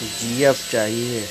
GF चाहिए।